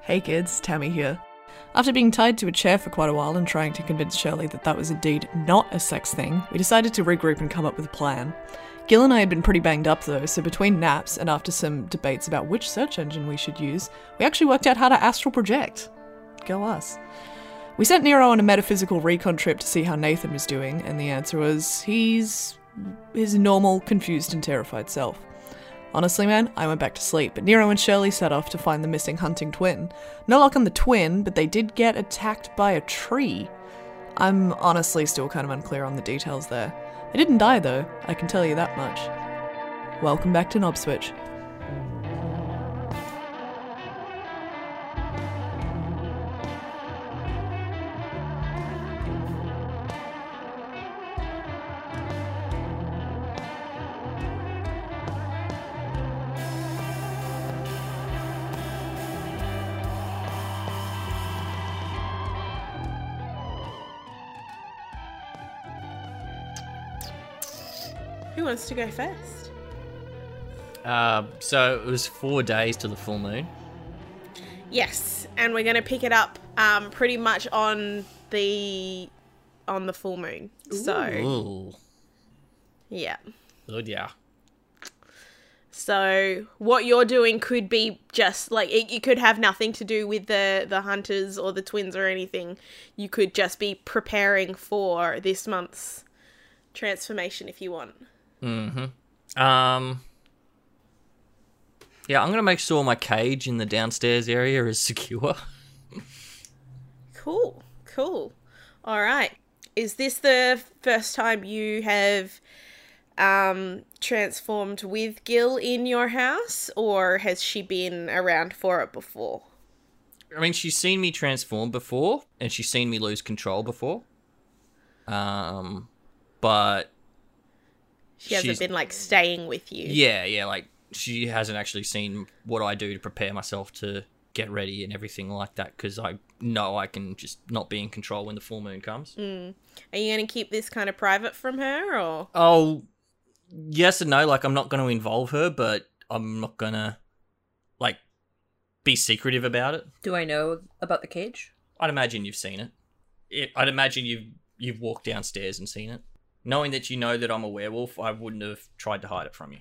Hey kids, Tammy here. After being tied to a chair for quite a while and trying to convince Shirley that that was indeed not a sex thing, we decided to regroup and come up with a plan. Gil and I had been pretty banged up though, so between naps and after some debates about which search engine we should use, we actually worked out how to astral project. Go us. We sent Nero on a metaphysical recon trip to see how Nathan was doing, and the answer was he's his normal, confused, and terrified self. Honestly, man, I went back to sleep, but Nero and Shirley set off to find the missing hunting twin. No luck on the twin, but they did get attacked by a tree. I'm honestly still kind of unclear on the details there. They didn't die though, I can tell you that much. Welcome back to Knob Switch. Wants to go first? Uh, so it was four days to the full moon. Yes, and we're going to pick it up um, pretty much on the on the full moon. So Ooh, yeah. Oh yeah. So what you're doing could be just like it, it could have nothing to do with the the hunters or the twins or anything. You could just be preparing for this month's transformation if you want. Mm-hmm. Um. Yeah, I'm gonna make sure my cage in the downstairs area is secure. Cool, cool. All right. Is this the first time you have um, transformed with Gil in your house, or has she been around for it before? I mean, she's seen me transform before, and she's seen me lose control before. Um, but She hasn't She's- been like staying with you. yeah, yeah, like she hasn't actually seen what I do to prepare myself to get ready and everything like that because I know I can just not be in control when the full moon comes. Hmm. Are you going to keep this kind of private from her, or Oh, yes and no. Like, I'm not going to involve her, but I'm not going to, like, be secretive about it. Do I know about the cage? I'd imagine you've seen it. it. I'd imagine you've you've walked downstairs and seen it. Knowing that you know that I'm a werewolf, I wouldn't have tried to hide it from you.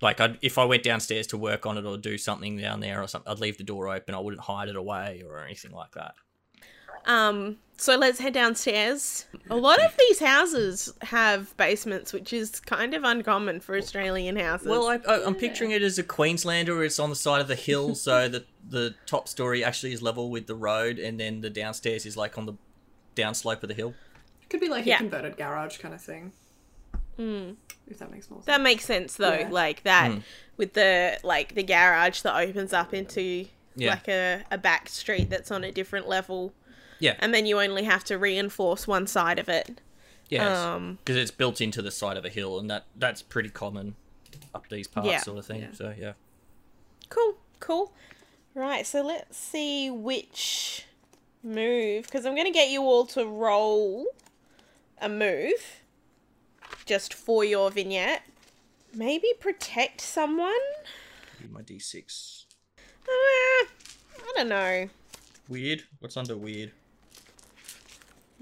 Like, I'd, if I went downstairs to work on it or do something down there or something, I'd leave the door open. I wouldn't hide it away or anything like that. um? So let's head downstairs. A lot of these houses have basements, which is kind of uncommon for Australian houses. Well, I, I, I'm picturing it as a Queenslander. It's on the side of the hill, so the the top story actually is level with the road, and then the downstairs is like on the downslope of the hill. Could be like Yeah. a converted garage kind of thing. If that makes more sense. That makes sense though, Yeah. like that Hmm. with the like the garage that opens up into Yeah. like a, a back street that's on a different level, Yeah, and then you only have to reinforce one side of it. yeah, Um, because it's built into the side of a hill, and that that's pretty common up these parts, Yeah. sort of thing. Yeah. So yeah, cool, cool. Right, so let's see which move because I'm gonna get you all to roll a move just for your vignette. Maybe protect someone. my d6. Uh, I don't know. Weird. What's under weird?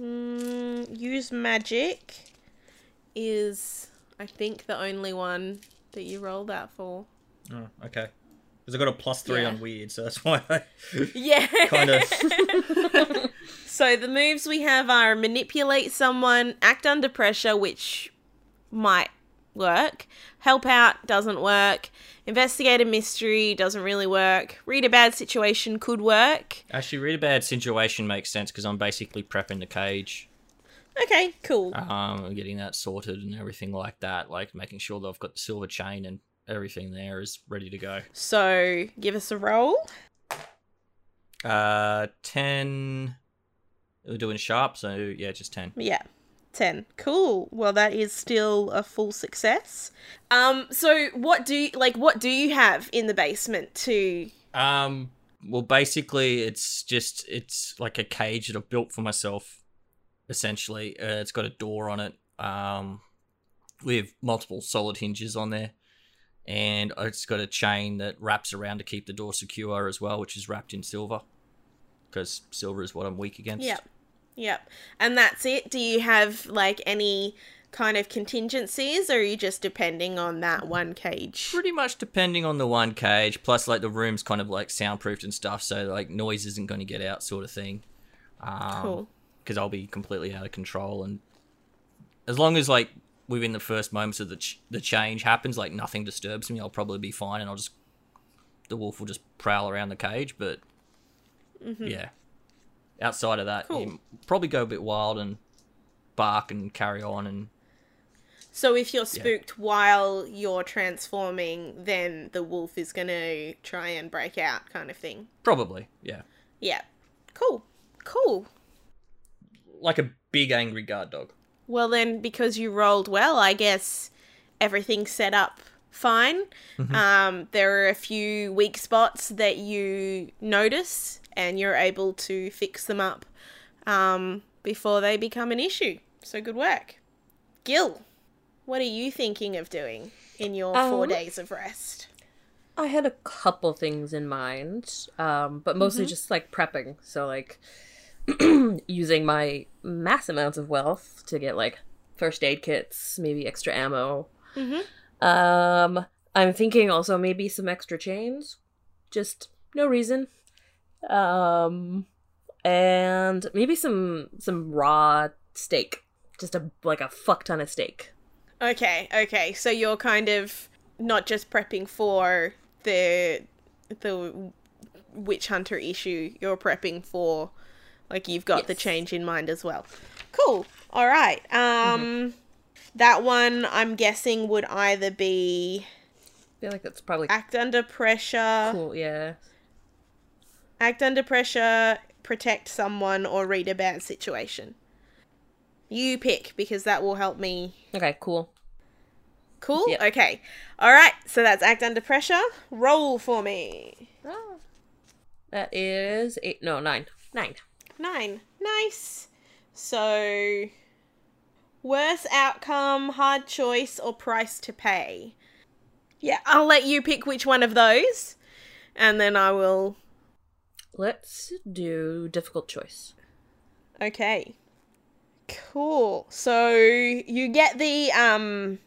Mm, use magic is, I think, the only one that you roll that for. Oh, okay. Because I got a plus three Yeah. on weird, so that's why I Yeah. kind of. so the moves we have are manipulate someone, act under pressure, which might work. Help out doesn't work. Investigate a mystery doesn't really work. Read a bad situation could work. Actually, read a bad situation makes sense because I'm basically prepping the cage. Okay, cool. um, getting that sorted and everything like that, like making sure that I've got the silver chain and everything there is ready to go. So give us a roll. Uh, ten. We're doing sharp, so yeah, just ten. Yeah. 10. Cool. Well, that is still a full success. Um so what do you like what do you have in the basement to Um, well, basically, it's just it's like a cage that I've built for myself. Essentially, uh, it's got a door on it. Um, with multiple solid hinges on there. And it's got a chain that wraps around to keep the door secure as well, which is wrapped in silver because silver is what I'm weak against. Yep. Yep. And that's it. Do you have like any kind of contingencies or are you just depending on that one cage? Pretty much depending on the one cage, plus like the room's kind of like soundproofed and stuff, so like noise isn't going to get out, sort of thing. Um, Cool. Because I'll be completely out of control, and as long as like within the first moments of the ch- the change happens, like nothing disturbs me, I'll probably be fine, and I'll just the wolf will just prowl around the cage. But mm-hmm. yeah, outside of that, Cool. probably go a bit wild and bark and carry on, and So if you're spooked while you're transforming, then the wolf is going to try and break out kind of thing. probably yeah, Yeah. Cool. Cool. like a big angry guard dog. Well, then, because you rolled well, I guess everything's set up fine. Um, there are a few weak spots that you notice, and you're able to fix them up um, before they become an issue. So, good work. Gil, what are you thinking of doing in your four Um, days of rest? I had a couple things in mind, um, but mostly just like prepping. So like using my mass amounts of wealth to get like first aid kits, maybe extra ammo. Um, I'm thinking also maybe some extra chains, just no reason. Um, and maybe some some raw steak, just a like a fuck ton of steak. Okay, okay. So you're kind of not just prepping for the the witch hunter issue. You're prepping for like you've got the change in mind as well. Cool. All right. Um that one I'm guessing would either be I feel like that's probably act under pressure, cool. Yeah. act under pressure, protect someone or read a bad situation. You pick because that will help me Okay. Cool. Cool. Yep. Okay. All right. So that's act under pressure. Roll for me. That is eight. No, nine. Nine. Nine. Nice. So, worst outcome, hard choice, or price to pay. Yeah, I'll let you pick which one of those, and then I will. Let's do difficult choice. Okay. Cool. So you get the um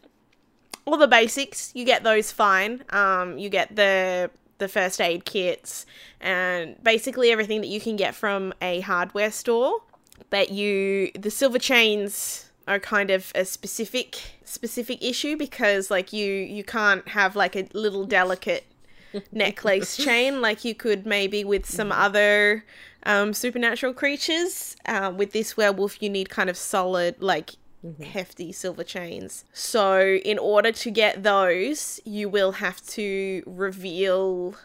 all the basics, you get those fine. Um you get the the first aid kits and basically everything that you can get from a hardware store. But you the silver chains are kind of a specific specific issue because like you you can't have like a little delicate necklace chain like you could maybe with some other um, supernatural creatures. Uh, with this werewolf, you need kind of solid, like hefty silver chains. So, in order to get those, you will have to reveal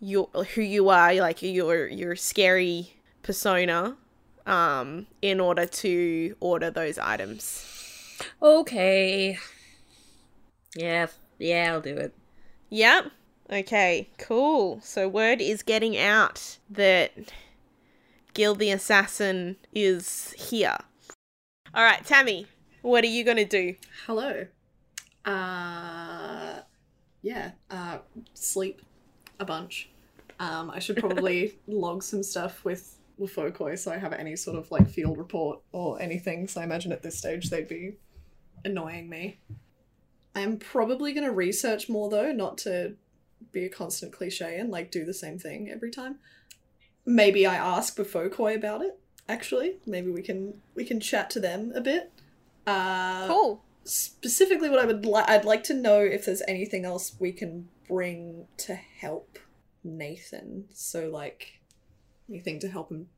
your who you are, like your your scary persona, um, in order to order those items. Okay. Yeah. Yeah, I'll do it. Yep. Okay, cool. So word is getting out that Gil the Assassin is here. Alright, Tammy, what are you gonna do? Hello. Uh, yeah. Uh, sleep a bunch. Um, I should probably log some stuff with with Fokoi so I have any sort of like field report or anything. So I imagine at this stage they'd be annoying me. I'm probably gonna research more though, not to be a constant cliche and like do the same thing every time. Maybe I ask Befokoi about it. Actually, maybe we can we can chat to them a bit. Uh, Cool. specifically what I would like I'd like to know if there's anything else we can bring to help Nathan. So like anything to help him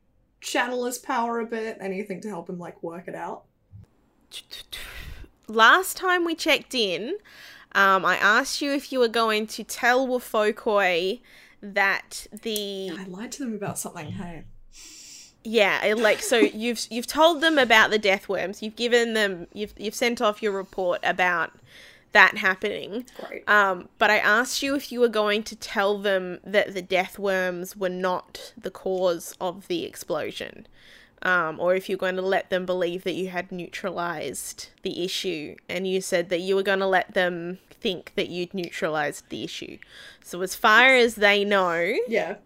channel his power a bit, anything to help him like work it out. Last time we checked in, um, I asked you if you were going to tell Wafokoi that the I lied to them about something, hey. Yeah, like so you've you've told them about the death worms. You've given them you've you've sent off your report about that happening. Great. Um, but I asked you if you were going to tell them that the death worms were not the cause of the explosion, um, or if you're going to let them believe that you had neutralized the issue, and you said that you were going to let them think that you'd neutralized the issue. So as far as they know, Yeah.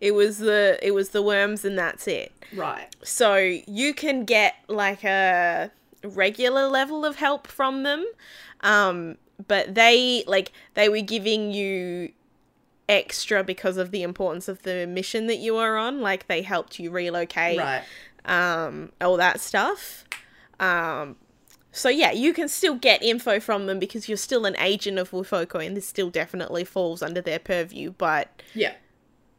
it was the it was the worms, and that's it. Right. So you can get like a regular level of help from them. Um, but they like they were giving you extra because of the importance of the mission that you were on. Like they helped you relocate, Right. um, all that stuff. Um, so yeah, you can still get info from them because you're still an agent of Wufoko, and this still definitely falls under their purview, but Yeah.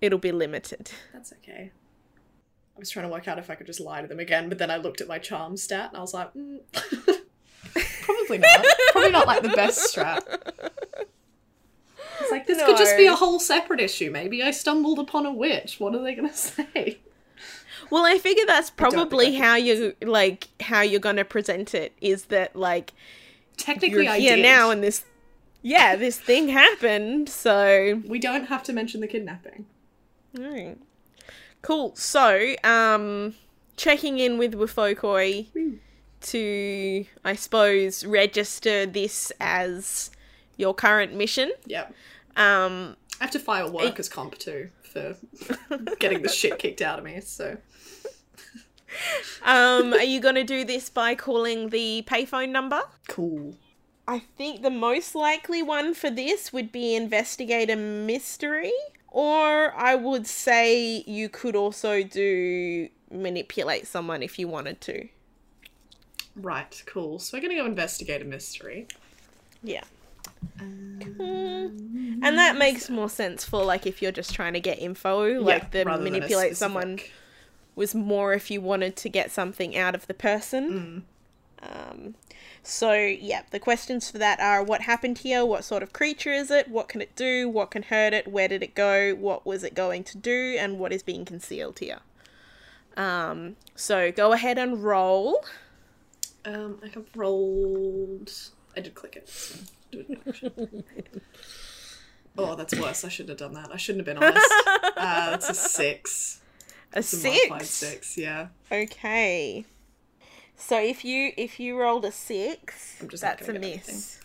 it'll be limited. That's okay. I was trying to work out if I could just lie to them again, but then I looked at my charm stat and I was like, mm, probably not. probably not like the best strat. It's like this could just be a whole separate issue. Maybe I stumbled upon a witch. What are they gonna say? Well, I figure that's probably how you like how you're gonna present it. Is that like Technically, you're I here did. now and this, yeah, this thing happened. So we don't have to mention the kidnapping. alright. cool. So, um, checking in with Wufokoi to, I suppose, register this as your current mission. Yep. Um, I have to file workers' comp too for getting the shit kicked out of me. So um, are you gonna do this by calling the payphone number? cool. I think the most likely one for this would be investigate a mystery, or I would say you could also do manipulate someone if you wanted to. Right, cool. So we're gonna go investigate a mystery. Yeah. Mm. And that makes more sense for like if you're just trying to get info, like Yeah, the rather than a manipulate someone was more if you wanted to get something out of the person. Um, so, yeah, the questions for that are what happened here? What sort of creature is it? What can it do? What can hurt it? Where did it go? What was it going to do? And what is being concealed here? Um, so go ahead and roll. Um, I have rolled. I did click it. So do it in action. oh, that's worse. I shouldn't have done that. I shouldn't have been honest. Uh, that's a six. A six. six. Yeah. Okay. So if you if you rolled a six, I'm just that's a miss.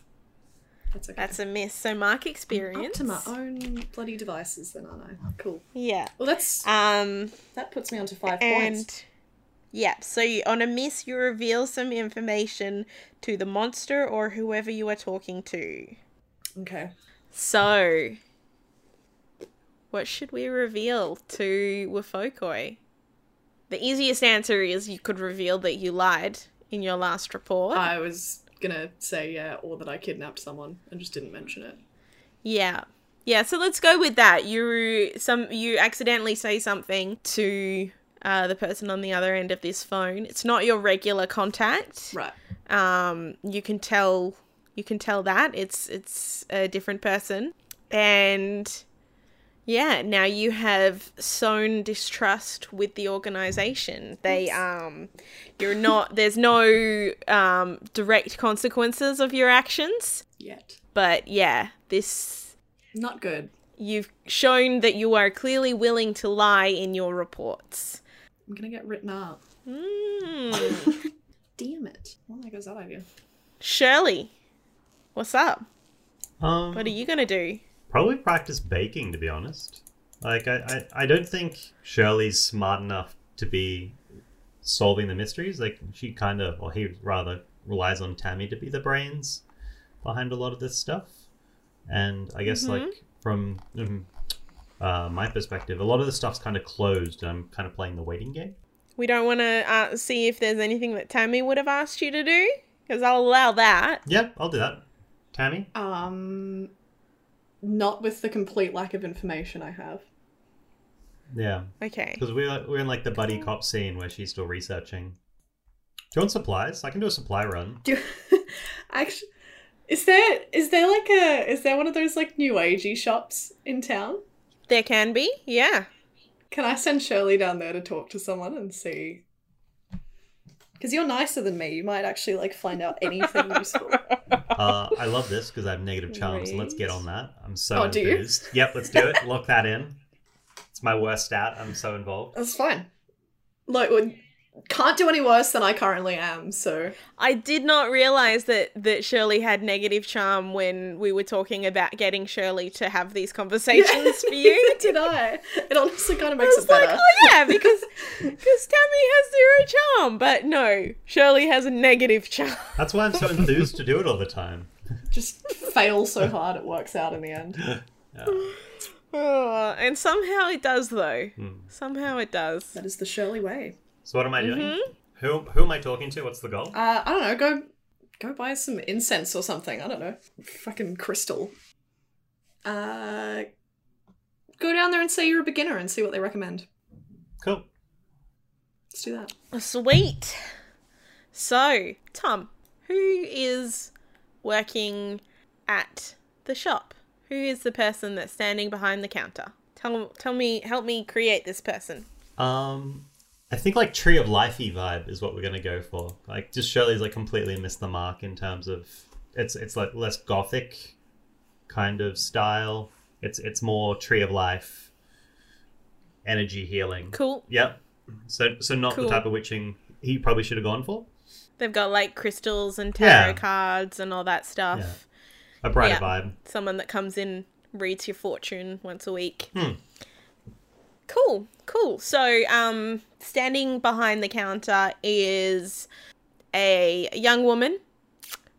That's okay. That's a miss. So mark Up experience. to my own bloody devices, then, aren't I? Cool. Yeah. Well, that's Um. that puts me on to five and points. yeah, so you, on a miss, you reveal some information to the monster or whoever you are talking to. Okay. So, what should we reveal to Wafokoi? The easiest answer is you could reveal that you lied in your last report. I was gonna say yeah, or that I kidnapped someone and just didn't mention it. Yeah. Yeah, so let's go with that. You some you accidentally say something to uh, the person on the other end of this phone. It's not your regular contact. Right. Um, you can tell you can tell that it's it's a different person, and yeah, now you have sown distrust with the organization. They um, you're not there's no um direct consequences of your actions, Yet. but yeah, this Not good. you've shown that you are clearly willing to lie in your reports. I'm gonna get written up. Mm. Damn it. Well, there goes that idea. Shirley, what's up? Um, What are you gonna do? Probably practice baking, to be honest. Like, I, I, I don't think Shirley's smart enough to be solving the mysteries. Like, she kind of, or he rather, relies on Tammy to be the brains behind a lot of this stuff. And I guess, like, from mm, uh, my perspective, a lot of the stuff's kind of closed, and I'm kind of playing the waiting game. We don't want to uh, see if there's anything that Tammy would have asked you to do, because I'll allow that. Yep, I'll do that. Tammy? Um, not with the complete lack of information I have. Yeah. Okay. Because we're, we're in, like, the buddy cop scene where she's still researching. Do you want supplies? I can do a supply run. Do actually, is there is there like a is there one of those like new agey shops in town? There can be, yeah. Can I send Shirley down there to talk to someone and see? Because you're nicer than me, you might actually like find out anything useful. Uh, I love this because I have negative charms. So let's get on that. I'm so Oh, enthused. Yep, let's do it. Lock that in. It's my worst stat. I'm so involved. That's fine. Like, when- can't do any worse than I currently am. So I did not realize that that Shirley had negative charm when we were talking about getting Shirley to have these conversations for you. Did I. It honestly kind of makes I was it better. like, oh yeah, because because Tammy has zero charm, but no, Shirley has a negative charm. That's why I'm so enthused to do it all the time. Just fail so hard it works out in the end. Yeah. Oh, and somehow it does though. Hmm. Somehow it does. That is the Shirley way. So what am I doing? Mm-hmm. Who who am I talking to? What's the goal? Uh, I don't know. Go, go buy some incense or something. I don't know. Fucking crystal. Uh, go down there and say you're a beginner and see what they recommend. Cool. Let's do that. Sweet. So, Tom, who is working at the shop? Who is the person that's standing behind the counter? Tell tell me, help me create this person. Um, I think like Tree of Lifey vibe is what we're gonna go for. Like, just Shirley's like completely missed the mark in terms of it's it's like less gothic kind of style. It's it's more Tree of Life, energy healing. Cool. Yep. So so not Cool. the type of witching he probably should have gone for. They've got like crystals and tarot Yeah. cards and all that stuff. Yeah. A brighter Yeah. vibe. Someone that comes in, reads your fortune once a week. Hmm. Cool, cool. So, um, standing behind the counter is a young woman.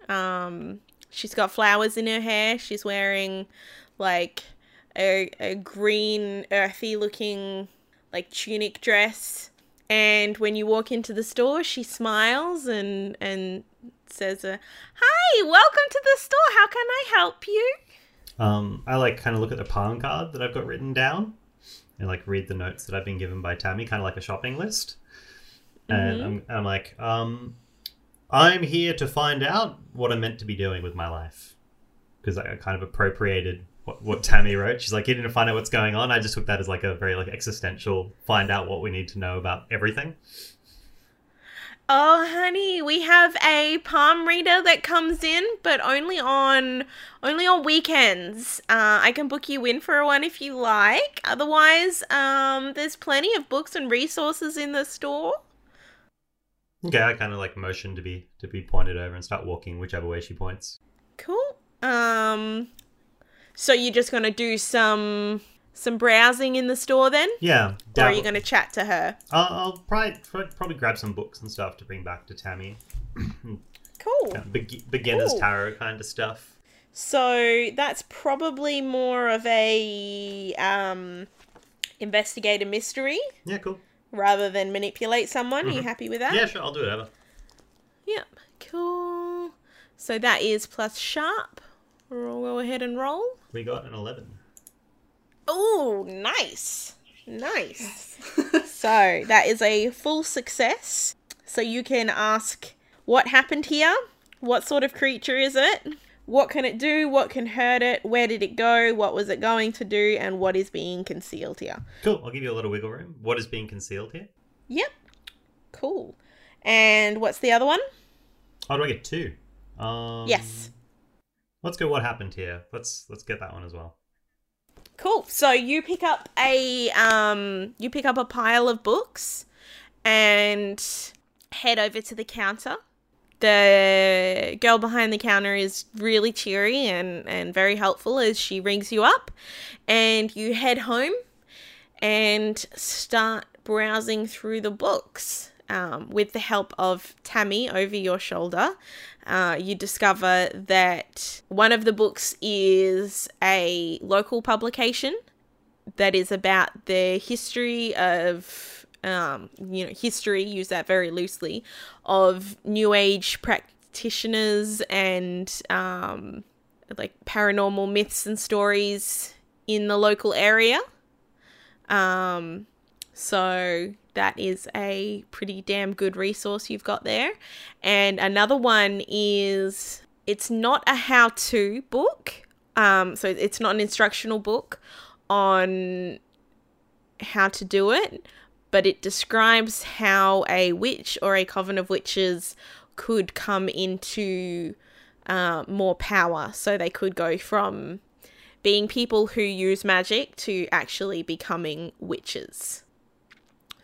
Um, she's got flowers in her hair. She's wearing like a, a green, earthy looking like tunic dress. And when you walk into the store, she smiles and and says, uh, "Hi, welcome to the store. How can I help you?" Um, I like kind of look at the palm card that I've got written down and like read the notes that I've been given by Tammy, kind of like a shopping list. And I'm, I'm like, um, I'm here to find out what I'm meant to be doing with my life. Because I kind of appropriated what, what Tammy wrote. She's like, you need to find out what's going on. I just took that as like a very like existential, find out what we need to know about everything. Oh, honey, we have a palm reader that comes in, but only on only on weekends. Uh, I can book you in for one if you like. Otherwise, um, there's plenty of books and resources in the store. Okay, I kind of like motion to be to be pointed over and start walking whichever way she points. Cool. Um, so you're just gonna do some some browsing in the store then, Yeah, or are you gonna chat to her? I'll, I'll probably probably grab some books and stuff to bring back to Tammy. Cool. Of be- beginner's Cool. tarot kind of stuff. So that's probably more of a um, investigator mystery Yeah, cool. rather than manipulate someone. Are you happy with that? Yeah, sure, I'll do whatever. Yep. Cool. So that is plus sharp. We'll go ahead and roll. We got an eleven. Oh, nice. Nice. so that is a full success. So you can ask what happened here? What sort of creature is it? What can it do? What can hurt it? Where did it go? What was it going to do? And what is being concealed here? Cool. I'll give you a little wiggle room. What is being concealed here? Yep. Cool. And what's the other one? Oh, do I get two? Um, Yes. Let's go. What happened here? Let's let's get that one as well. Cool. So you pick up a um you pick up a pile of books and head over to the counter. The girl behind the counter is really cheery and, and very helpful as she rings you up and you head home and start browsing through the books. Um, with the help of Tammy over your shoulder, uh, you discover that one of the books is a local publication that is about the history of, um, you know, history, use that very loosely, of New Age practitioners and um, like paranormal myths and stories in the local area. Um, so that is a pretty damn good resource you've got there. And another one is it's not a how to book. Um, so it's not an instructional book on how to do it, but it describes how a witch or a coven of witches could come into uh, more power. So they could go from being people who use magic to actually becoming witches.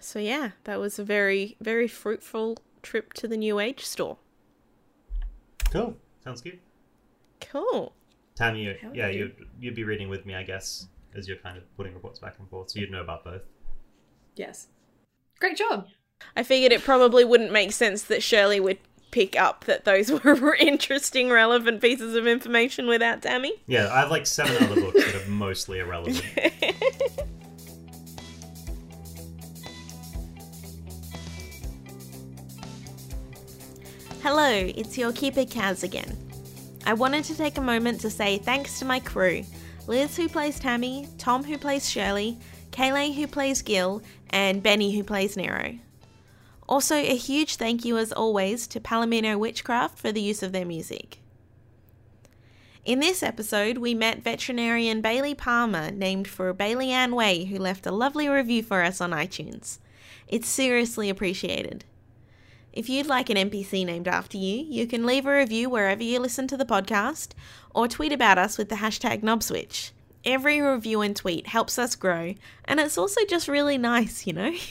So yeah, that was a very very fruitful trip to the New Age store. Cool. Sounds good. Cool. Tammy, you, Hell yeah, yeah. you'd, you'd be reading with me, I guess, as you're kind of putting reports back and forth, so you'd know about both. Yes. Great job. I figured it probably wouldn't make sense that Shirley would pick up that those were interesting, relevant pieces of information without Tammy. Yeah, I have like seven other books that are mostly irrelevant. Hello, it's your keeper Kaz again. I wanted to take a moment to say thanks to my crew Liz, who plays Tammy, Tom, who plays Shirley, Kaylay, who plays Gil, and Benny, who plays Nero. Also, a huge thank you as always to Palomino Witchcraft for the use of their music. In this episode, we met veterinarian Bailey Palmer, named for Bailey Ann Way, who left a lovely review for us on iTunes. It's seriously appreciated. If you'd like an NPC named after you, you can leave a review wherever you listen to the podcast or tweet about us with the hashtag Knobswitch. Every review and tweet helps us grow, and it's also just really nice, you know?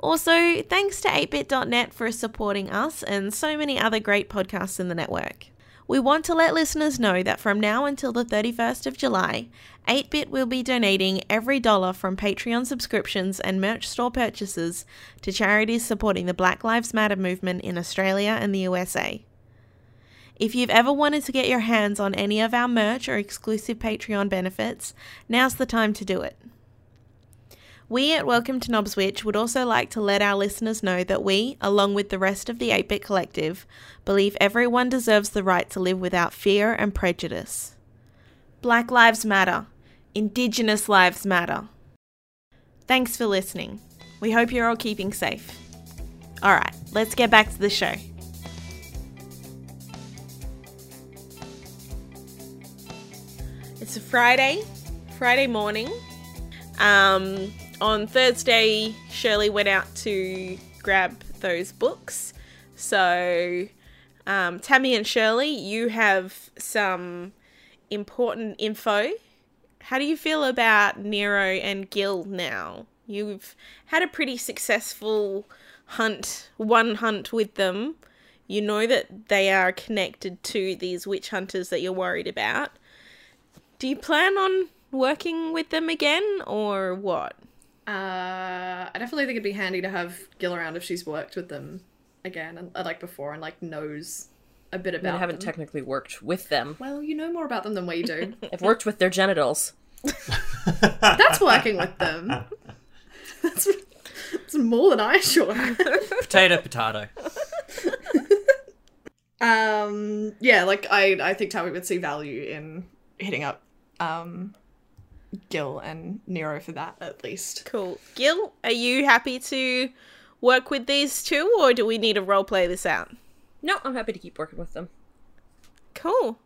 Also, thanks to atebit.net for supporting us and so many other great podcasts in the network. We want to let listeners know that from now until the 31st of July, 8bit will be donating every dollar from Patreon subscriptions and merch store purchases to charities supporting the Black Lives Matter movement in Australia and the USA. If you've ever wanted to get your hands on any of our merch or exclusive Patreon benefits, now's the time to do it. We at Welcome to Knobswitch would also like to let our listeners know that we, along with the rest of the 8 Bit Collective, believe everyone deserves the right to live without fear and prejudice. Black Lives Matter. Indigenous Lives Matter. Thanks for listening. We hope you're all keeping safe. Alright, let's get back to the show. It's a Friday, Friday morning. Um, on Thursday, Shirley went out to grab those books. So, um, Tammy and Shirley, you have some important info. How do you feel about Nero and Gil now? You've had a pretty successful hunt, one hunt with them. You know that they are connected to these witch hunters that you're worried about. Do you plan on working with them again or what? Uh, I definitely think it'd be handy to have Gil around if she's worked with them again, and uh, like before, and like knows a bit I mean, about I haven't them. technically worked with them. well, you know more about them than we do. I've worked with their genitals. That's working with them. That's, that's more than I sure. Potato, potato. Um, yeah, like I, I think Tammy would see value in hitting up, um, Gil and Nero for that at least. Cool. Gil, are you happy to work with these two or do we need to role play this out? No, I'm happy to keep working with them. Cool.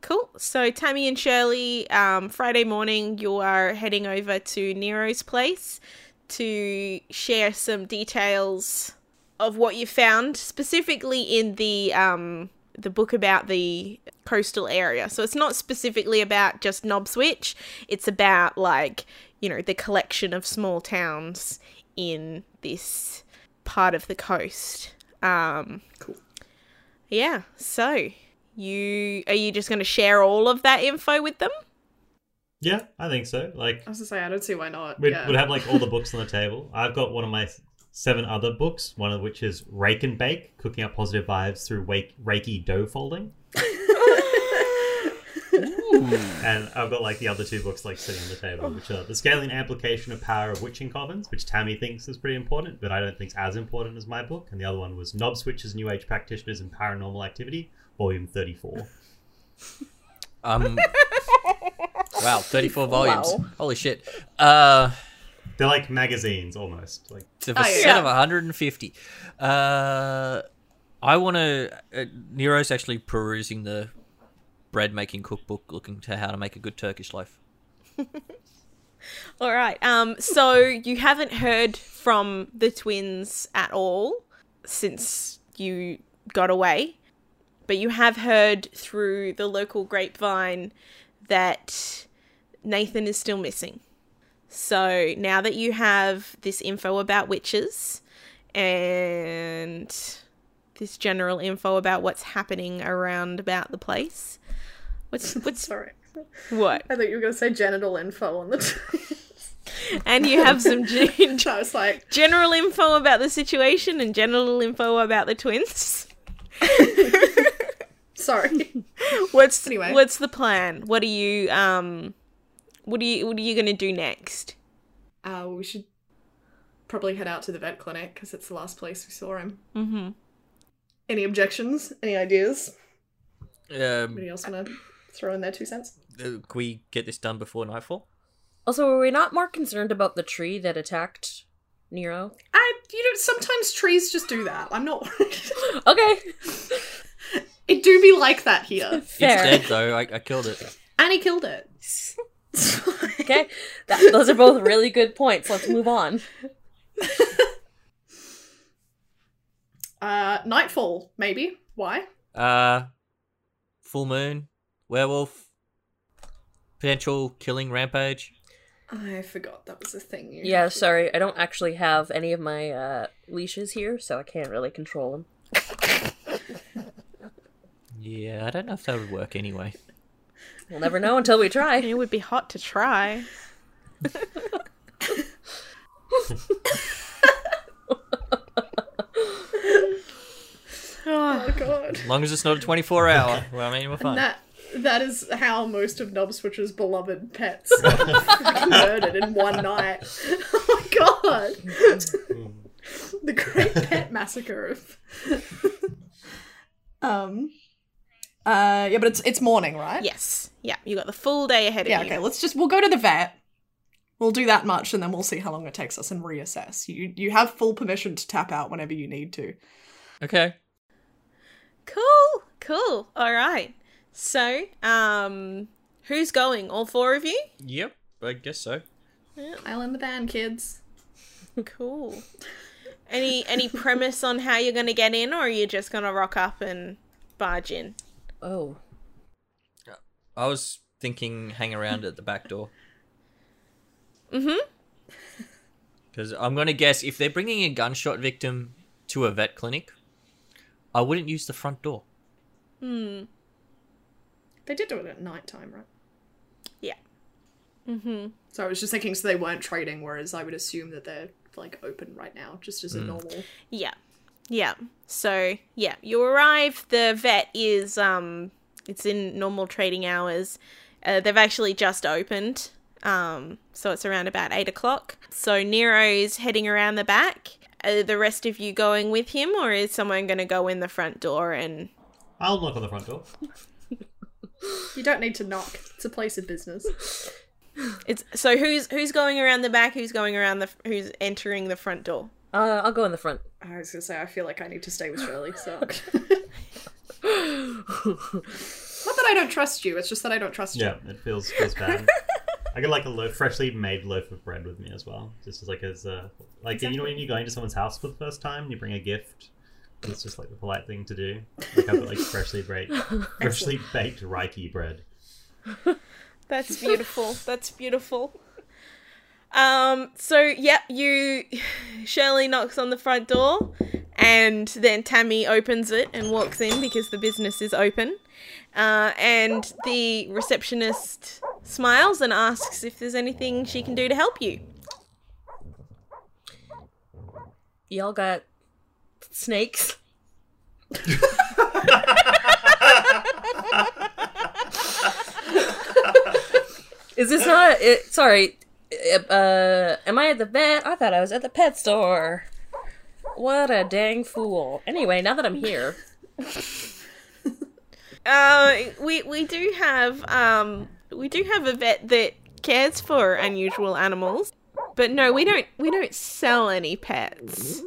Cool. So, Tammy and Shirley, um, Friday morning, you are heading over to Nero's place to share some details of what you found, specifically in the um, the book about the coastal area. So, it's not specifically about just Knobswitch, it's about, like, you know, the collection of small towns in this part of the coast. Um, Cool. yeah, so you are you just going to share all of that info with them? yeah, I think so. Like, I was gonna say I don't see why not. we'd, yeah. we'd have like all the books on the table. I've got one of my seven other books, one of which is Rake and Bake, cooking up positive vibes through wake, Reiki dough folding. And I've got like the other two books like sitting on the table, which are the scaling application of power of witching covens, which Tammy thinks is pretty important, but I don't think is as important as my book. And the other one was Knob Switches, New Age Practitioners, and Paranormal Activity, Volume 34. Um. wow, 34 volumes. Wow. Holy shit. Uh, They're like magazines almost. Like it's a Oh, set yeah. of 150. Uh, I want to. Uh, Nero's actually perusing the bread making cookbook, looking to how to make a good Turkish loaf. All right. Um so you haven't heard from the twins at all since you got away, but you have heard through the local grapevine that Nathan is still missing. So now that you have this info about witches and this general info about what's happening around about the place, what's what's Sorry. what? I thought you were going to say genital info on the. Twins. And you have some gen- I was like, general info about the situation and general info about the twins. sorry. What's Anyway. What's the plan? What are you um? What are you What are you gonna do next? Uh, we should probably head out to the vet clinic because it's the last place we saw him. Mm-hmm. Any objections? Any ideas? Um, Anybody else want to throw in their two cents? uh, can we get this done before nightfall? Also, were we not more concerned about the tree that attacked Nero? I, you know, sometimes trees just do that. I'm not worried. Okay, it do be like that here. fair. It's dead though. I, I killed it. And he killed it. Okay, that, those are both really good points. Let's move on. Uh, nightfall, maybe. Why? Uh, full moon, werewolf, potential killing rampage. I forgot that was a thing. You Yeah, sorry, I don't actually have any of my uh, leashes here, so I can't really control them. Yeah, I don't know if that would work anyway. We'll never know until we try. It would be hot to try. Oh god. As long as it's not a 24 hour. Well, I mean, we're fine. That that is how most of Knobswitch's beloved pets are murdered in one night. Oh my god. the great pet massacre of Um uh yeah, but it's it's morning, right? Yes. Yeah. You got the full day ahead of Yeah, you. okay, let's just we'll go to the vet. We'll do that much and then we'll see how long it takes us and reassess. You you have full permission to tap out whenever you need to. Okay. Cool. Cool. All right. So, um, who's going? All four of you? Yep, I guess so. I'll in the van, kids. Cool. Any any premise on how you're gonna get in, or are you just gonna rock up and barge in? Oh, I was thinking hang around at the back door. Mm-hmm. Because I'm going to guess if they're bringing a gunshot victim to a vet clinic, I wouldn't use the front door. Hmm. They did do it at night time, right? Yeah. Mm-hmm. So I was just thinking so they weren't trading, whereas I would assume that they're like open right now, just as a normal Yeah. Yeah. So yeah, you arrive. The vet is um, it's in normal trading hours. Uh, they've actually just opened. Um, so it's around about eight o'clock. So Nero's heading around the back. Are the rest of you going with him, or is someone going to go in the front door and? I'll knock on the front door. You don't need to knock. It's a place of business. It's so who's who's going around the back? Who's going around the? Who's entering the front door? Uh, I'll go in the front. I was gonna say I feel like I need to stay with Shirley, so not that I don't trust you, it's just that I don't trust you. Yeah, it feels feels bad. I get like a loaf, freshly made loaf of bread with me as well, just as like as a like you know when you go into someone's house for the first time, and you bring a gift. It's just like the polite thing to do. Like I've got like freshly baked, freshly baked Reiki bread. That's beautiful. That's beautiful. Um, so yeah, you Shirley knocks on the front door and then Tammy opens it and walks in because the business is open. Uh, and the receptionist smiles and asks if there's anything she can do to help you. Y'all got snakes? Is this not? It, sorry. Uh, am I at the vet? I thought I was at the pet store. What a dang fool. Anyway, now that I'm here, Uh, we we do have um we do have a vet that cares for unusual animals, but no, we don't we don't sell any pets.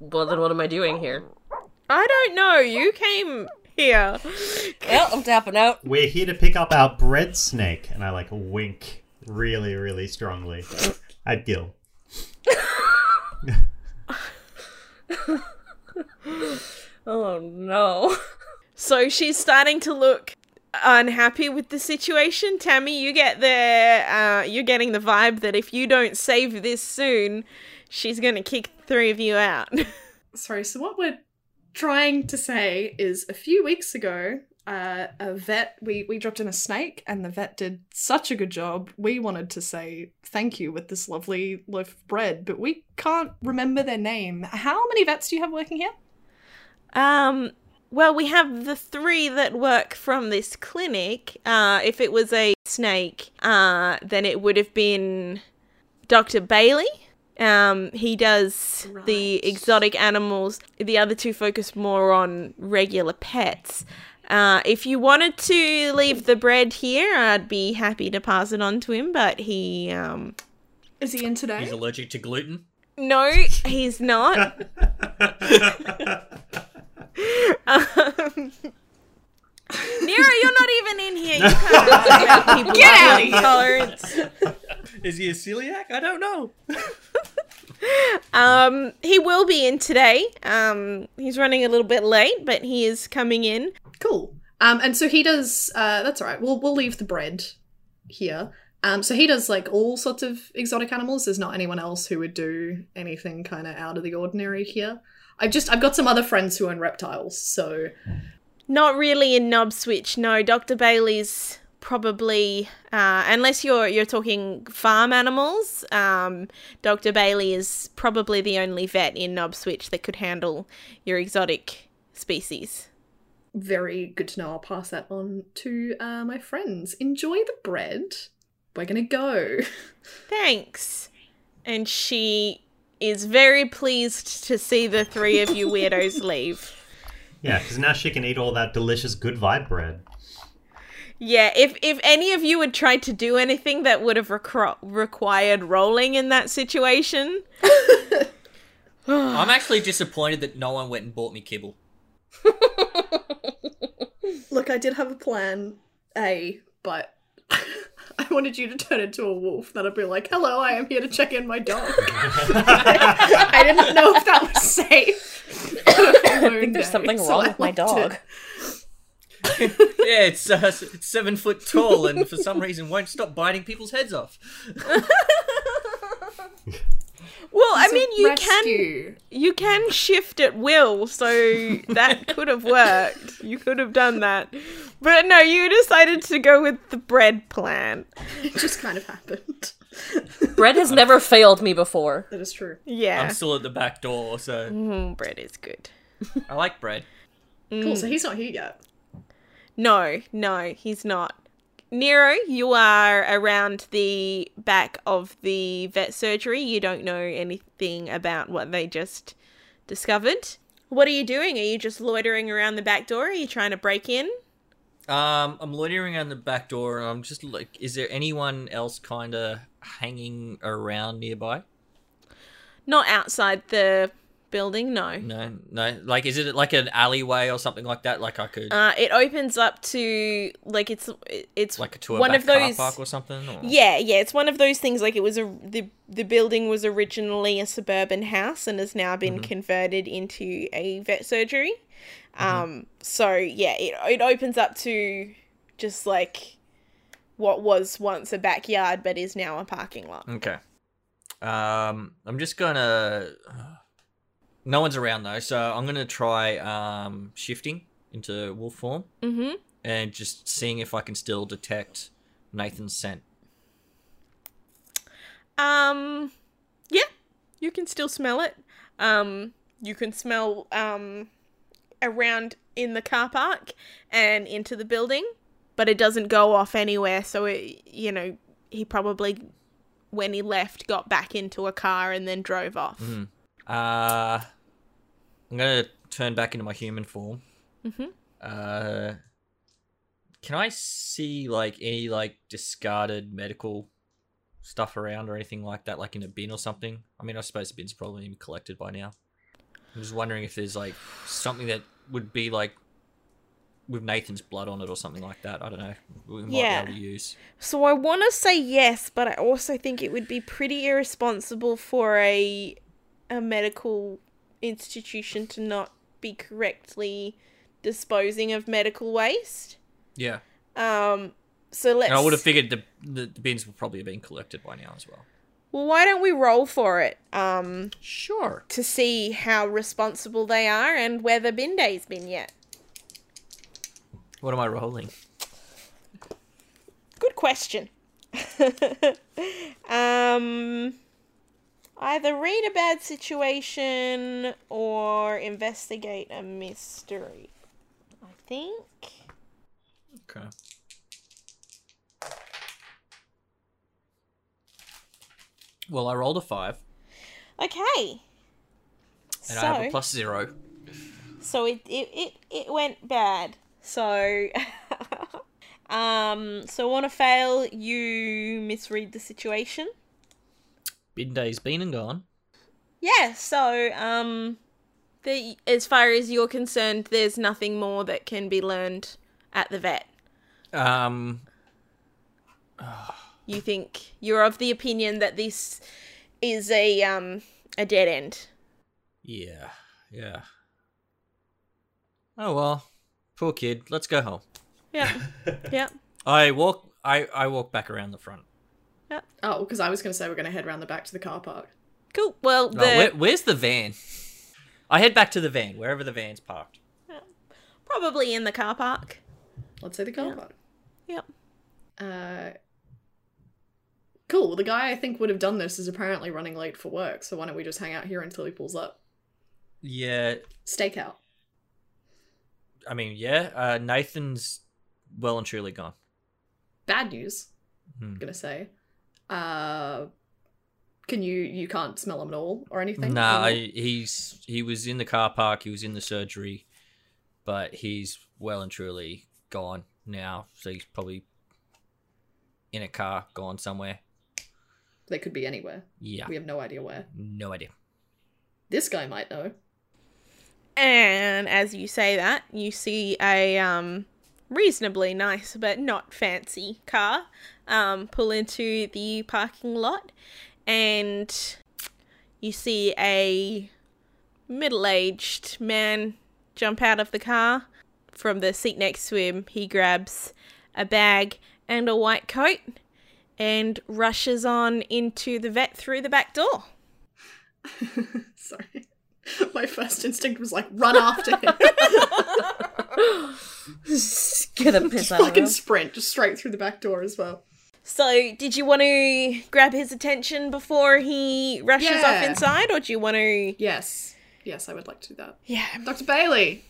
well, then what am I doing here? I don't know. You came here. Well, I'm tapping out. We're here to pick up our bread snake, and I like wink really, really strongly at Gil. Oh no. So she's starting to look unhappy with the situation. Tammy, you get the uh, you're getting the vibe that if you don't save this soon, she's gonna kick three of you out. Sorry, so what we're trying to say is a few weeks ago, uh, a vet, we, we dropped in a snake and the vet did such a good job. We wanted to say thank you with this lovely loaf of bread, but we can't remember their name. How many vets do you have working here? um, well, we have the three that work from this clinic. Uh, if it was a snake, uh, then it would have been Dr. Bailey. Um, he does the exotic animals. The other two focus more on regular pets. Uh, if you wanted to leave the bread here, I'd be happy to pass it on to him, but he, um, Is he in today? He's allergic to gluten. no, he's not. Um, Nero, you're not even in here. You can't talk about people Get out with of here. intolerance. Is he a celiac? I don't know. Um, he will be in today. Um, he's running a little bit late, but he is coming in. Cool. Um, and so he does. Uh, that's all right. We'll we'll leave the bread here. Um, so he does like all sorts of exotic animals. There's not anyone else who would do anything kind of out of the ordinary here. I just I've got some other friends who own reptiles, so Not really in Knobswitch. No, Dr. Bailey's probably uh, unless you're you're talking farm animals. Um, Dr. Bailey is probably the only vet in Knobswitch that could handle your exotic species. very good to know. I'll pass that on to uh, my friends. Enjoy the bread. We're gonna go. Thanks. And she is very pleased to see the three of you weirdos leave. Yeah, because now she can eat all that delicious good vibe bread. Yeah, if if any of you had tried to do anything that would have requ- required rolling in that situation, I'm actually disappointed that no one went and bought me kibble. Look, I did have a plan A, but I wanted you to turn into a wolf. That'd be like, "Hello, I am here to check in my dog." I didn't know if that was safe. I I think there's something wrong with my dog. yeah, it's, uh, it's seven foot tall and for some reason won't stop biting people's heads off. well, I mean, you can you can shift at will, so that could have worked. You could have done that, but no, you decided to go with the bread plan. It just kind of happened. Bread has never failed me before. That is true. Yeah, I'm still at the back door, so Mm, bread is good. I like bread. Cool. So he's not here yet. No, no, he's not. Nero, you are around the back of the vet surgery. You don't know anything about what they just discovered. What are you doing? Are you just loitering around the back door? Are you trying to break in? Um, I'm loitering around the back door, and I'm just like, is there anyone else kind of hanging around nearby? Not outside the building, no. No, no. Like, is it like an alleyway or something like that? Like I could, Uh, it opens up to like it's it's like, a a one of those. car park or something? Or... Yeah, yeah, it's one of those things like it was a the the building was originally a suburban house and has now been converted into a vet surgery. Um so yeah, it it opens up to just like what was once a backyard but is now a parking lot. Okay. Um, I'm just gonna. No one's around though, so I'm gonna try um shifting into wolf form Mhm. and just seeing if I can still detect Nathan's scent. Um yeah, you can still smell it. Um you can smell um around in the car park and into the building, but it doesn't go off anywhere, so it you know, he probably when he left got back into a car and then drove off. Uh, I'm gonna turn back into my human form. Mhm. Uh, can I see like any like discarded medical stuff around or anything like that, like in a bin or something? I mean, I suppose the bin's probably been collected by now. I'm just wondering if there's like something that would be like with Nathan's blood on it or something like that. I don't know. We might Yeah. be able to use. So I want to say yes, but I also think it would be pretty irresponsible for a a medical institution to not be correctly disposing of medical waste. Yeah. Um, so let's. And I would have figured the, the bins would probably have been collected by now as well. Well, why don't we roll for it? Um, Sure. to see how responsible they are and whether bin day's been yet. What am I rolling? Good question. um, either read a bad situation or investigate a mystery. I think. Okay. Well, I rolled a five, Okay. and so, I have a plus zero. so it, it, it, it went bad. So, um, so on a fail, you misread the situation. Bin day's been and gone. Yeah, so um the as far as you're concerned, there's nothing more that can be learned at the vet. Um, You think you're of the opinion that this is a um a dead end. yeah, yeah. Oh well, poor kid. Let's go home. Yeah. yeah. I walk. I I walk back around the front. Oh, because I was going to say we're going to head around the back to the car park. Cool. Well, the Oh, where, where's the van? I head back to the van, wherever the van's parked. Yeah. probably in the car park. Let's say the car park. Yep. Uh, cool. The guy I think would have done this is apparently running late for work, so why don't we just hang out here until he pulls up? Yeah, Stakeout. I mean, yeah. Uh, Nathan's well and truly gone. Bad news. Hmm. I'm gonna say. Uh, can you you can't smell him at all or anything? Nah, I, he's he was in the car park. He was in the surgery, but he's well and truly gone now. So he's probably in a car, gone somewhere. they could be anywhere. Yeah, We have no idea where. no idea. This guy might know. And as you say that, you see a um reasonably nice but not fancy car um pull into the parking lot and you see a middle-aged man jump out of the car from the seat next to him. He grabs a bag and a white coat and rushes on into the vet through the back door. Sorry. My first instinct was like run after him. Get a piss just out of fucking him. sprint, just straight through the back door as well. So, did you want to grab his attention before he rushes off inside, or do you want to? Yes. Yes, I would like to do that. Yeah. Dr. Bailey!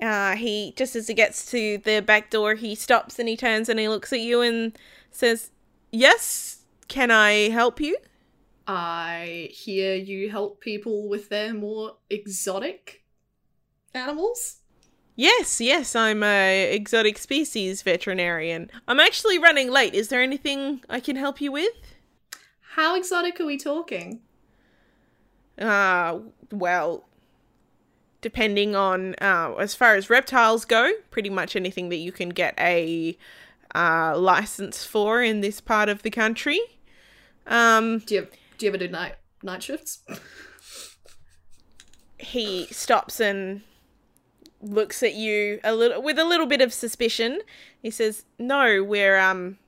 Uh, he just as he gets to the back door, he stops and he turns and he looks at you and says, "Yes, can I help you?" I hear you help people with their more exotic animals. Yes, yes, I'm a exotic species veterinarian. I'm actually running late. Is there anything I can help you with? How exotic are we talking? Uh, well, depending on uh, as far as reptiles go, pretty much anything that you can get a uh, license for in this part of the country. Um, Do you do you ever do night night shifts? he stops and looks at you a little with a little bit of suspicion. He says, "No, we're um,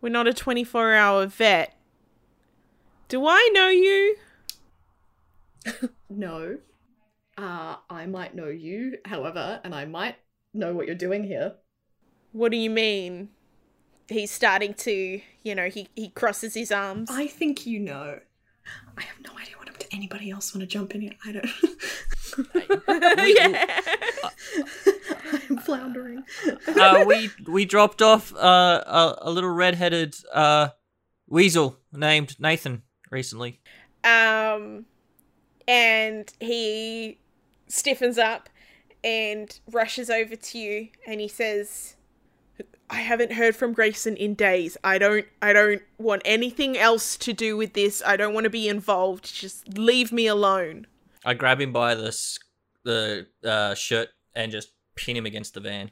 we're not a twenty-four hour vet. Do I know you?" no. Uh, I might know you, however, and I might know what you're doing here. What do you mean? He's starting to, you know, he, he crosses his arms. I think you know. I have no idea what did anybody else want to jump in here. I don't. yeah. I'm floundering. uh, we we dropped off uh, a, a little red-headed uh, weasel named Nathan recently. Um, and he stiffens up and rushes over to you and he says, I haven't heard from Grayson in days. I don't I don't want anything else to do with this. I don't want to be involved. Just leave me alone. I grab him by the the uh, shirt and just pin him against the van.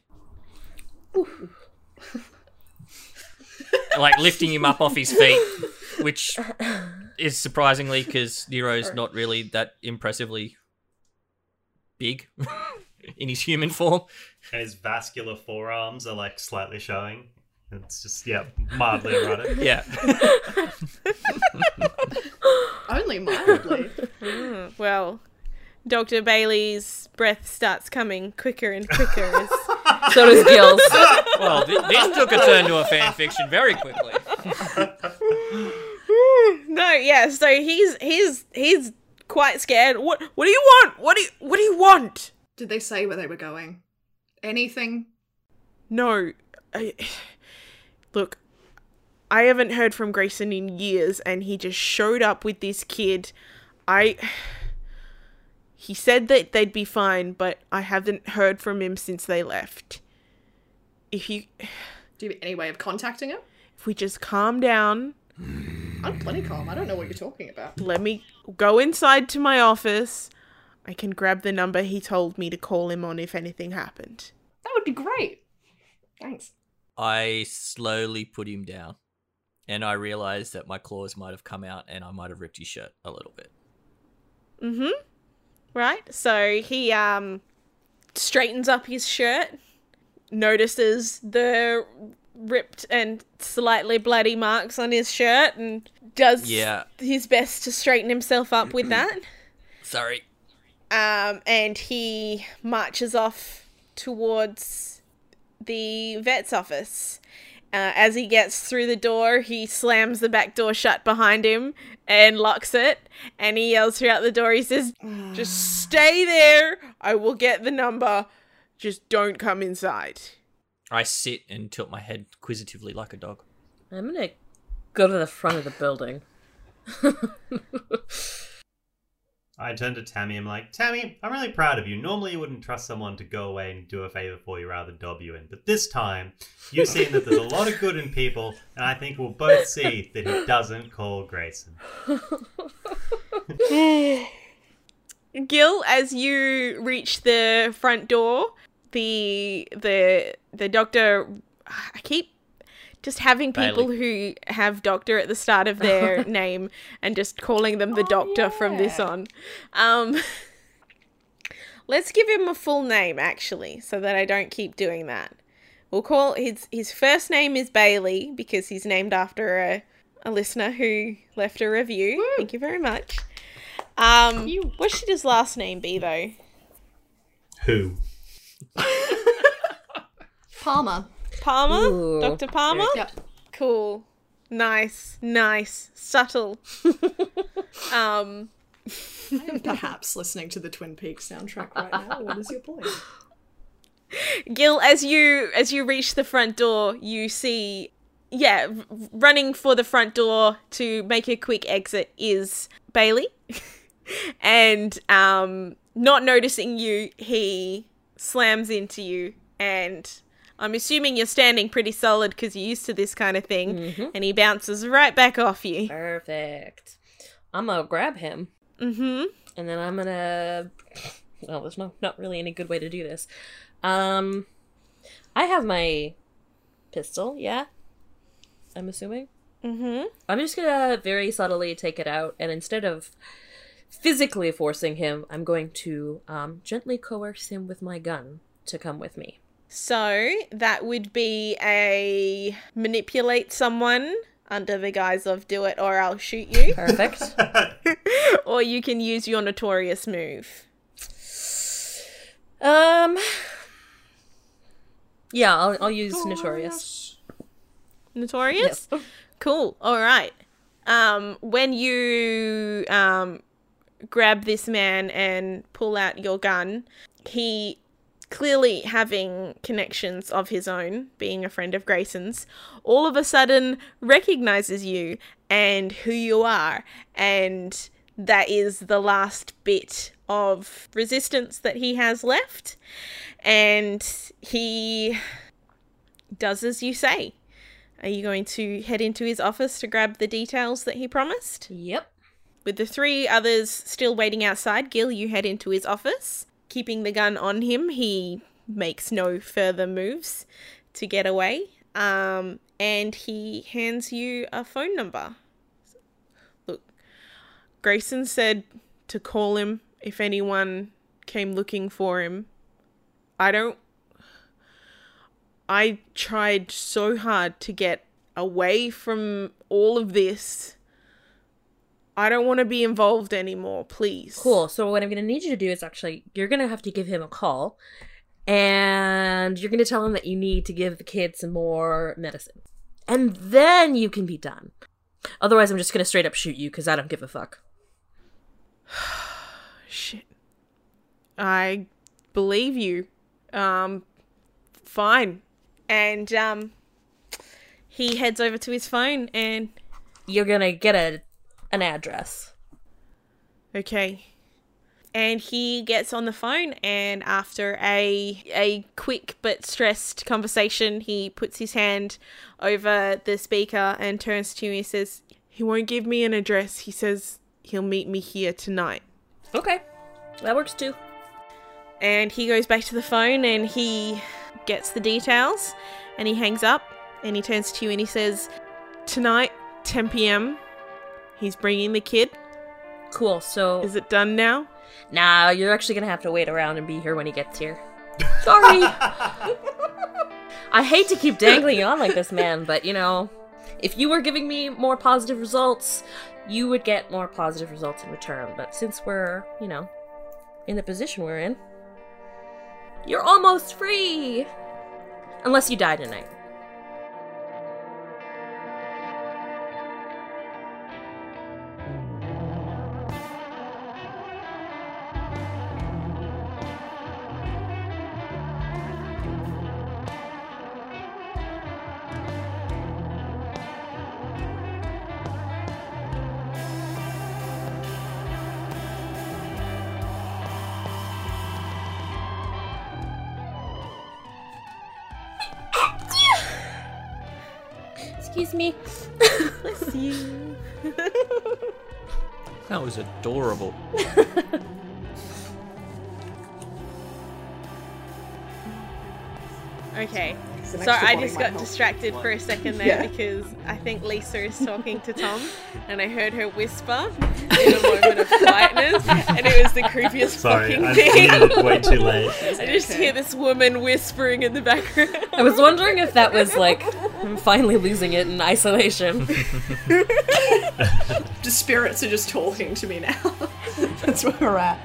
like lifting him up off his feet, which is surprisingly because Nero's not really that impressively big. in his human form. And his vascular forearms are like slightly showing. It's just yeah, mildly erotic. Yeah. Only mildly. Mm, well, Dr. Bailey's breath starts coming quicker and quicker as So does Gil's. Well, th- this took a turn to a fan fiction very quickly. No, yeah, so he's he's he's quite scared. What what do you want? What do you what do you want? Did they say where they were going? Anything? No. I, look, I haven't heard from Grayson in years and he just showed up with this kid. I he said that they'd be fine, but I haven't heard from him since they left. If you Do you have any way of contacting him? if we just calm down, I'm plenty calm. I don't know what you're talking about. let me go inside to my office. I can grab the number he told me to call him on if anything happened. That would be great. Thanks. I slowly put him down, and I realized that my claws might have come out, and I might have ripped his shirt a little bit. Mm-hmm. Right. So he um straightens up his shirt, notices the ripped and slightly bloody marks on his shirt, and does Yeah. his best to straighten himself up with that. Sorry. Um, and he marches off towards the vet's office. Uh, as he gets through the door, he slams the back door shut behind him and locks it. And he yells throughout the door, he says, Just stay there. I will get the number. Just don't come inside. I sit and tilt my head inquisitively like a dog. I'm gonna go to the front of the building. I turn to Tammy. I'm like, Tammy, I'm really proud of you. Normally, you wouldn't trust someone to go away and do a favor for you rather dob you in. But this time, you've seen that there's a lot of good in people, and I think we'll both see that he doesn't call Grayson. Gil, as you reach the front door, the the the doctor I keep just having people who have doctor at the start of their name and just calling them the doctor from this on. Um Let's give him a full name actually so that I don't keep doing that. We'll call his his first name is Bailey because he's named after a a listener who left a review. Thank you very much. Um, what should his last name be though? Who? Palmer. Palmer, Ooh. Doctor Palmer. Yep. Cool, nice, nice, subtle. um, I'm perhaps listening to the Twin Peaks soundtrack right now. What is your point? Gil, as you as you reach the front door, you see, yeah, r- running for the front door to make a quick exit is Bailey, and um, not noticing you, he slams into you, and I'm assuming you're standing pretty solid because you're used to this kind of thing, and he bounces right back off you. Perfect. I'm gonna grab him, Mm-hmm. and then I'm gonna. Well, there's no not really any good way to do this. Um, I have my pistol. Yeah, I'm assuming. Mm-hmm. I'm just gonna very subtly take it out, and instead of physically forcing him, I'm going to um, gently coerce him with my gun to come with me. So that would be a manipulate someone under the guise of do it or I'll shoot you. Perfect. or you can use your notorious move. um. Yeah, I'll, I'll use notorious. Notorious? Yes. Cool. All right. Um, when you um, grab this man and pull out your gun, he clearly having connections of his own, being a friend of Grayson's, all of a sudden recognizes you and who you are. And that is the last bit of resistance that he has left. And he does as you say. Are you going to head into his office to grab the details that he promised? Yep. With the three others still waiting outside, Gil, you head into his office. Keeping the gun on him, he makes no further moves to get away. Um, and he hands you a phone number. Look, Grayson said to call him if anyone came looking for him. I don't. I tried so hard to get away from all of this. I don't want to be involved anymore, please. Cool. So what I'm going to need you to do is actually you're going to have to give him a call and you're going to tell him that you need to give the kid some more medicine. And then you can be done. Otherwise, I'm just going to straight up shoot you cuz I don't give a fuck. Shit. I believe you. Um fine. And um he heads over to his phone and You're going to get a an address. Okay. And he gets on the phone and after a a quick but stressed conversation, he puts his hand over the speaker and turns to me and says, "He won't give me an address. He says he'll meet me here tonight." Okay. That works too. And he goes back to the phone and he gets the details and he hangs up and he turns to you and he says, "Tonight, 10 p.m. He's bringing the kid. Cool. So Is it done now?" Nah, you're actually gonna have to wait around and be here when he gets here. Sorry. I hate to keep dangling on like this, man, but you know, if you were giving me more positive results, you would get more positive results in return. But since we're, you know, in the position we're in, you're almost free. Unless you die tonight. Adorable. Okay. It's So I just got help. distracted for a second there Yeah. because I think Lisa is talking to Tom and I heard her whisper in a moment of quietness and it was the creepiest Sorry, fucking I thing. muted it way too late. I just hear this woman whispering in the background. I was wondering if that was like I'm finally losing it in isolation. The spirits are just talking to me now. That's where we're at.